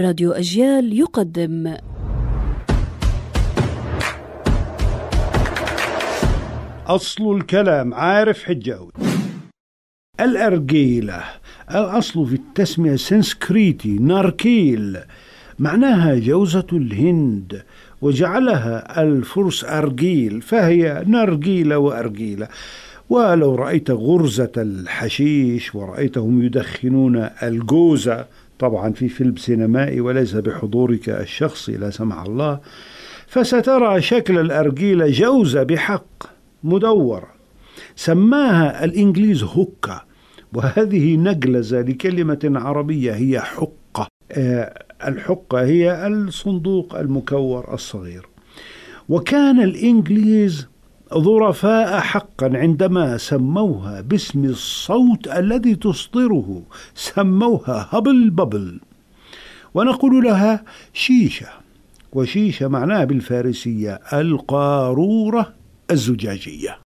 راديو أجيال يقدم. أصل الكلام عارف حجاوي الأرجيلة الأصل في التسمية سنسكريتي ناركيل. معناها جوزة الهند وجعلها الفرس أرجيل فهي نرجيلة وأرجيلة. ولو رأيت غرزة الحشيش ورأيتهم يدخنون الجوزة طبعا في فيلم سينمائي وليس بحضورك الشخصي لا سمح الله. فسترى شكل الأرجيلة جوزة بحق مدورة سماها الإنجليز هوكا. وهذه نجلزة لكلمة عربية هي حقة. آه، الحقة هي الصندوق المكور الصغير. وكان الإنجليز ظرفاء حقا عندما سموها باسم الصوت الذي تصدره سموها هبل ببل. ونقول لها شيشة وشيشة معناها بالفارسية القارورة الزجاجية.